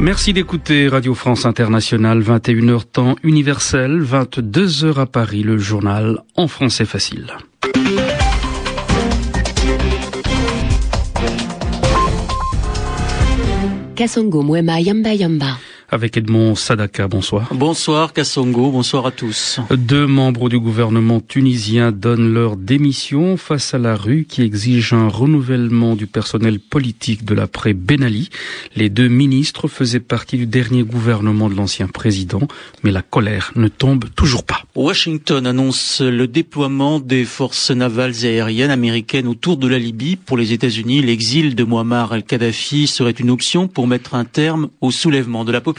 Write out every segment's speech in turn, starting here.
Merci d'écouter Radio France Internationale, 21h temps universel, 22h à Paris, le journal en français facile. Avec Edmond Sadaka. Bonsoir. Bonsoir Kassongo, bonsoir à tous. Deux membres du gouvernement tunisien donnent leur démission face à la rue qui exige un renouvellement du personnel politique de l'après Ben Ali. Les deux ministres faisaient partie du dernier gouvernement de l'ancien président, mais la colère ne tombe toujours pas. Washington annonce le déploiement des forces navales et aériennes américaines autour de la Libye. Pour les États-Unis, l'exil de Muammar al-Kadhafi serait une option pour mettre un terme au soulèvement de la population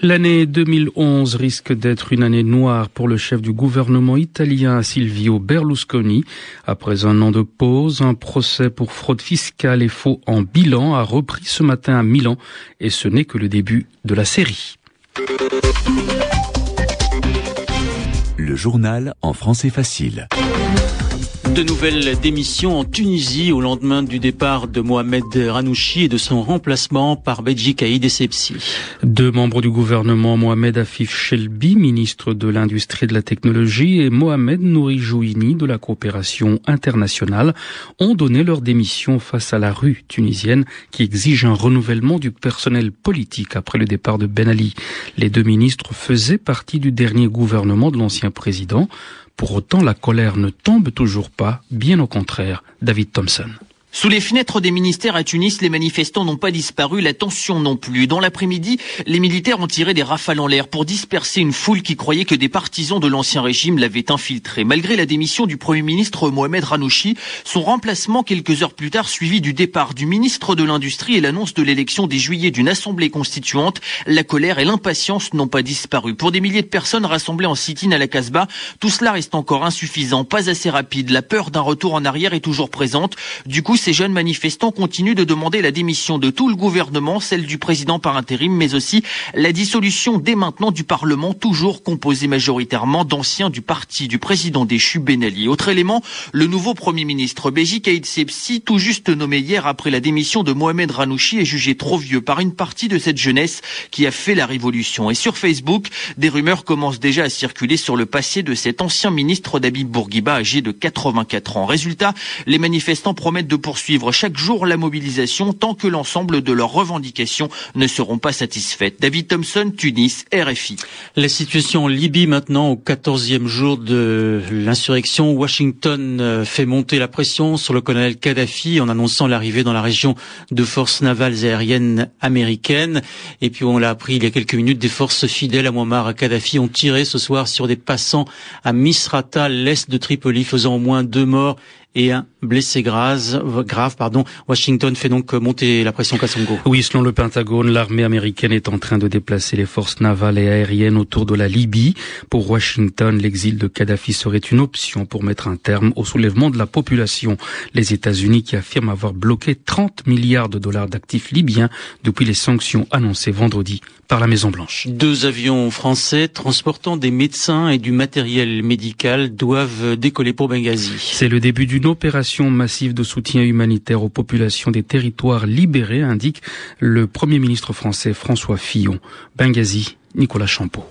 L'année 2011 risque d'être une année noire pour le chef du gouvernement italien Silvio Berlusconi. Après un an de pause, un procès pour fraude fiscale et faux en bilan a repris ce matin à Milan et ce n'est que le début de la série. Le journal en français facile. De nouvelles démissions en Tunisie au lendemain du départ de Mohamed Ranouchi et de son remplacement par Beji Kaïd Essebsi. Deux membres du gouvernement, Mohamed Afif Shelbi, ministre de l'Industrie et de la Technologie, et Mohamed Nouri Jouini de la coopération internationale, ont donné leur démission face à la rue tunisienne qui exige un renouvellement du personnel politique après le départ de Ben Ali. Les deux ministres faisaient partie du dernier gouvernement de l'ancien président. Pour autant, la colère ne tombe toujours pas, bien au contraire. David Thompson. Sous les fenêtres des ministères à Tunis, les manifestants n'ont pas disparu, la tension non plus. Dans l'après-midi, les militaires ont tiré des rafales en l'air pour disperser une foule qui croyait que des partisans de l'ancien régime l'avaient infiltré. Malgré la démission du Premier ministre Mohamed Ranouchi, son remplacement quelques heures plus tard suivi du départ du ministre de l'Industrie et l'annonce de l'élection des juillet d'une assemblée constituante, la colère et l'impatience n'ont pas disparu. Pour des milliers de personnes rassemblées en sit-in à la Casbah, tout cela reste encore insuffisant, pas assez rapide. La peur d'un retour en arrière est toujours présente. Du coup, ces jeunes manifestants continuent de demander la démission de tout le gouvernement, celle du président par intérim, mais aussi la dissolution dès maintenant du Parlement, toujours composé majoritairement d'anciens du parti du président déchu Ben Ali. Autre élément, le nouveau Premier ministre Béji Kaïd Sepsi, tout juste nommé hier après la démission de Mohamed Ranouchi, est jugé trop vieux par une partie de cette jeunesse qui a fait la révolution. Et sur Facebook, des rumeurs commencent déjà à circuler sur le passé de cet ancien ministre d'Habib Bourguiba âgé de 84 ans. Résultat, les manifestants promettent de poursuivre chaque jour la mobilisation tant que l'ensemble de leurs revendications ne seront pas satisfaites. David Thompson, Tunis, RFI. La situation en Libye maintenant, au 14e jour de l'insurrection, Washington euh, fait monter la pression sur le colonel Kadhafi en annonçant l'arrivée dans la région de forces navales aériennes américaines. Et puis on l'a appris il y a quelques minutes, des forces fidèles à Muammar Kadhafi ont tiré ce soir sur des passants à Misrata, l'est de Tripoli, faisant au moins deux morts et un blessé grave. grave pardon. Washington fait donc monter la pression Kassongo. Oui, selon le Pentagone, l'armée américaine est en train de déplacer les forces navales et aériennes autour de la Libye. Pour Washington, l'exil de Kadhafi serait une option pour mettre un terme au soulèvement de la population. Les États-Unis qui affirment avoir bloqué 30 milliards de dollars d'actifs libyens depuis les sanctions annoncées vendredi par la Maison Blanche. Deux avions français transportant des médecins et du matériel médical doivent décoller pour Benghazi. C'est le début d'une opération massive de soutien humanitaire aux populations des territoires libérés, indique le Premier ministre français François Fillon. Benghazi, Nicolas Champeau.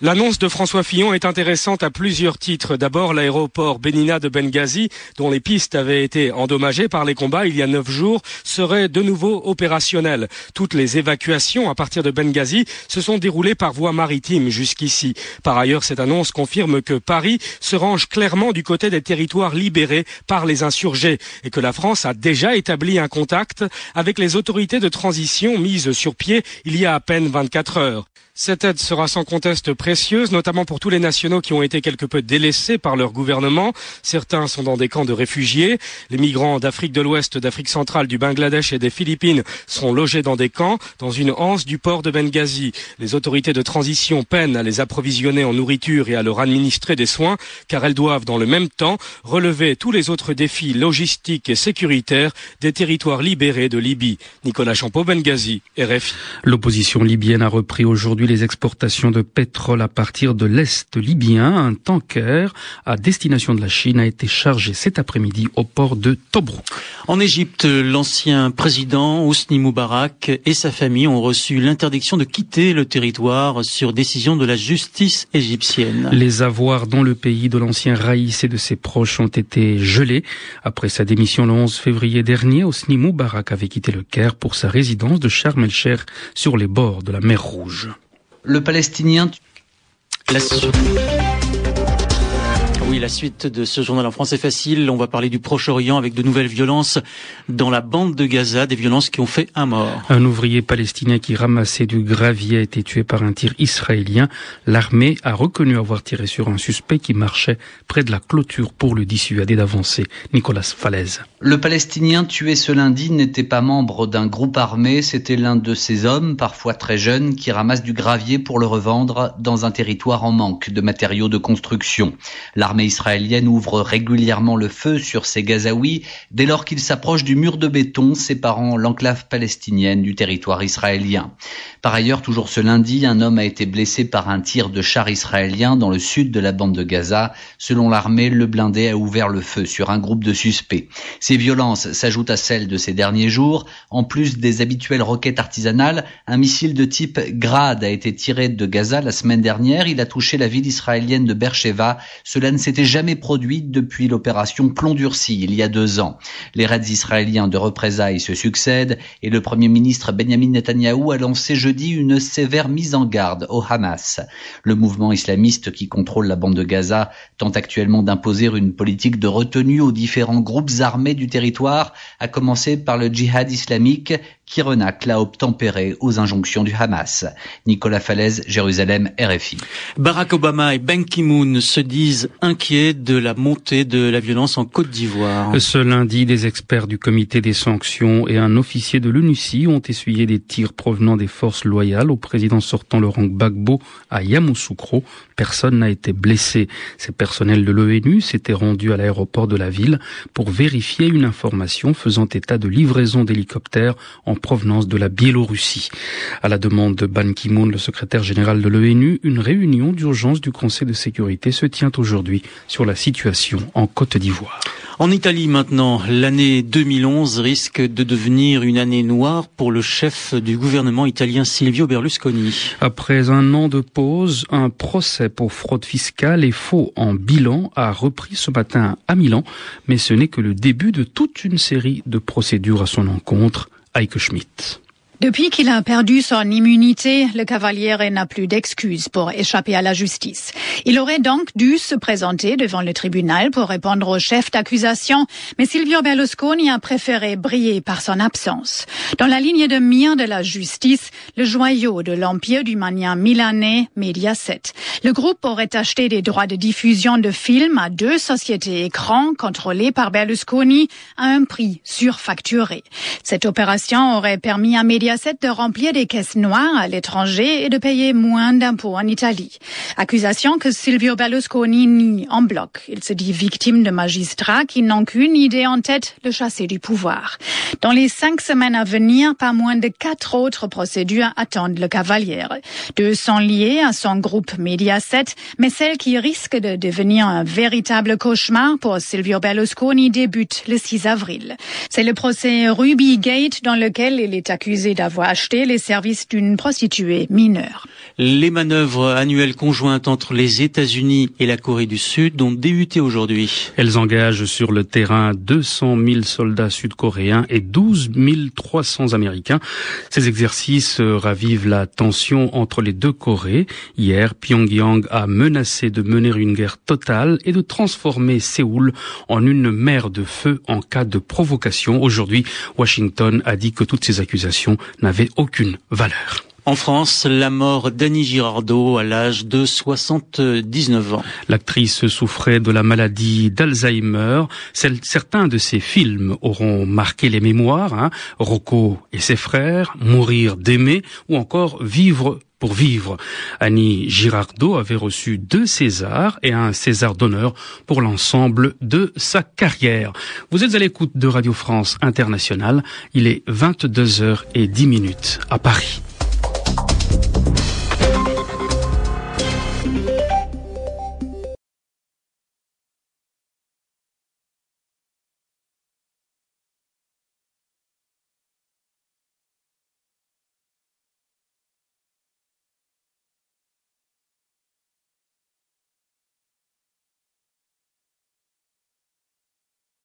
L'annonce de François Fillon est intéressante à plusieurs titres. D'abord, l'aéroport Benina de Benghazi, dont les pistes avaient été endommagées par les combats il y a neuf jours, serait de nouveau opérationnel. Toutes les évacuations à partir de Benghazi se sont déroulées par voie maritime jusqu'ici. Par ailleurs, cette annonce confirme que Paris se range clairement du côté des territoires libérés par les insurgés et que la France a déjà établi un contact avec les autorités de transition mises sur pied il y a à peine 24 heures. Cette aide sera sans conteste précieuse, notamment pour tous les nationaux qui ont été quelque peu délaissés par leur gouvernement. Certains sont dans des camps de réfugiés. Les migrants d'Afrique de l'Ouest, d'Afrique centrale, du Bangladesh et des Philippines sont logés dans des camps dans une anse du port de Benghazi. Les autorités de transition peinent à les approvisionner en nourriture et à leur administrer des soins, car elles doivent dans le même temps relever tous les autres défis logistiques et sécuritaires des territoires libérés de Libye. Nicolas Champeau, Benghazi, RFI. L'opposition libyenne a repris aujourd'hui les exportations de pétrole à partir de l'Est libyen. Un tanker à destination de la Chine a été chargé cet après-midi au port de Tobruk. En Égypte, l'ancien président Hosni Moubarak et sa famille ont reçu l'interdiction de quitter le territoire sur décision de la justice égyptienne. Les avoirs dans le pays de l'ancien Raïs et de ses proches ont été gelés. Après sa démission le 11 février dernier, Hosni Moubarak avait quitté le Caire pour sa résidence de Sharm el-Sheikh sur les bords de la mer Rouge. Le Palestinien... La... Oui, la suite de ce journal en français facile. On va parler du Proche-Orient avec de nouvelles violences dans la bande de Gaza, des violences qui ont fait un mort. Un ouvrier palestinien qui ramassait du gravier a été tué par un tir israélien. L'armée a reconnu avoir tiré sur un suspect qui marchait près de la clôture pour le dissuader d'avancer. Nicolas Falaise. Le Palestinien tué ce lundi n'était pas membre d'un groupe armé, c'était l'un de ces hommes, parfois très jeunes, qui ramassent du gravier pour le revendre dans un territoire en manque de matériaux de construction. L'armée israélienne ouvre régulièrement le feu sur ces Gazaouis dès lors qu'ils s'approchent du mur de béton séparant l'enclave palestinienne du territoire israélien. Par ailleurs, toujours ce lundi, un homme a été blessé par un tir de char israélien dans le sud de la bande de Gaza. Selon l'armée, le blindé a ouvert le feu sur un groupe de suspects. Ces violences s'ajoutent à celles de ces derniers jours. En plus des habituelles roquettes artisanales, un missile de type Grad a été tiré de Gaza la semaine dernière. Il a touché la ville israélienne de Beersheba. Cela ne s'était jamais produit depuis l'opération Plomb durci il y a deux ans. Les raids israéliens de représailles se succèdent et le premier ministre Benjamin Netanyahou a lancé jeudi une sévère mise en garde au Hamas. Le mouvement islamiste qui contrôle la bande de Gaza tente actuellement d'imposer une politique de retenue aux différents groupes armés du territoire, à commencer par le djihad islamique qui renacle à obtempérer aux injonctions du Hamas. Nicolas Falaise, Jérusalem, RFI. Barack Obama et Ben Ki-moon se disent de la montée de la violence en Côte d'Ivoire. Ce lundi, des experts du comité des sanctions et un officier de l'UNUCI ont essuyé des tirs provenant des forces loyales au président sortant Laurent Gbagbo à Yamoussoukro. Personne n'a été blessé. Ces personnels de l'ONU s'étaient rendus à l'aéroport de la ville pour vérifier une information faisant état de livraison d'hélicoptères en provenance de la Biélorussie. À la demande de Ban Ki-moon, le secrétaire général de l'ONU, une réunion d'urgence du Conseil de sécurité se tient aujourd'hui sur la situation en Côte d'Ivoire. En Italie maintenant, l'année 2011 risque de devenir une année noire pour le chef du gouvernement italien Silvio Berlusconi. Après un an de pause, un procès pour fraude fiscale et faux en bilan a repris ce matin à Milan, mais ce n'est que le début de toute une série de procédures à son encontre. Heike Schmidt. Depuis qu'il a perdu son immunité, le Cavaliere n'a plus d'excuses pour échapper à la justice. Il aurait donc dû se présenter devant le tribunal pour répondre au chef d'accusation, mais Silvio Berlusconi a préféré briller par son absence. Dans la ligne de mire de la justice, le joyau de l'empire du mania milanais Mediaset. Le groupe aurait acheté des droits de diffusion de films à deux sociétés écrans contrôlées par Berlusconi à un prix surfacturé. Cette opération aurait permis à Mediaset de remplir des caisses noires à l'étranger et de payer moins d'impôts en Italie. Accusation que Silvio Berlusconi nie en bloc. Il se dit victime de magistrats qui n'ont qu'une idée en tête, le chasser du pouvoir. Dans les cinq semaines à venir, pas moins de quatre autres procédures attendent le Cavalière. Deux sont liées à son groupe Mediaset, mais celle qui risque de devenir un véritable cauchemar pour Silvio Berlusconi débute le 6 avril. C'est le procès Ruby Gate dans lequel il est accusé d'avoir acheté les services d'une prostituée mineure. Les manœuvres annuelles conjointes entre les États-Unis et la Corée du Sud ont débuté aujourd'hui. Elles engagent sur le terrain 200 000 soldats sud-coréens et 12 300 Américains. Ces exercices ravivent la tension entre les deux Corées. Hier, Pyongyang a menacé de mener une guerre totale et de transformer Séoul en une mer de feu en cas de provocation. Aujourd'hui, Washington a dit que toutes ces accusations n'avait aucune valeur. En France, la mort d'Annie Girardot à l'âge de 79 ans. L'actrice souffrait de la maladie d'Alzheimer. Certains de ses films auront marqué les mémoires. Hein. Rocco et ses frères, Mourir d'aimer ou encore Vivre pour vivre. Annie Girardot avait reçu deux Césars et un César d'honneur pour l'ensemble de sa carrière. Vous êtes à l'écoute de Radio France Internationale. Il est 22h et 10 minutes à Paris.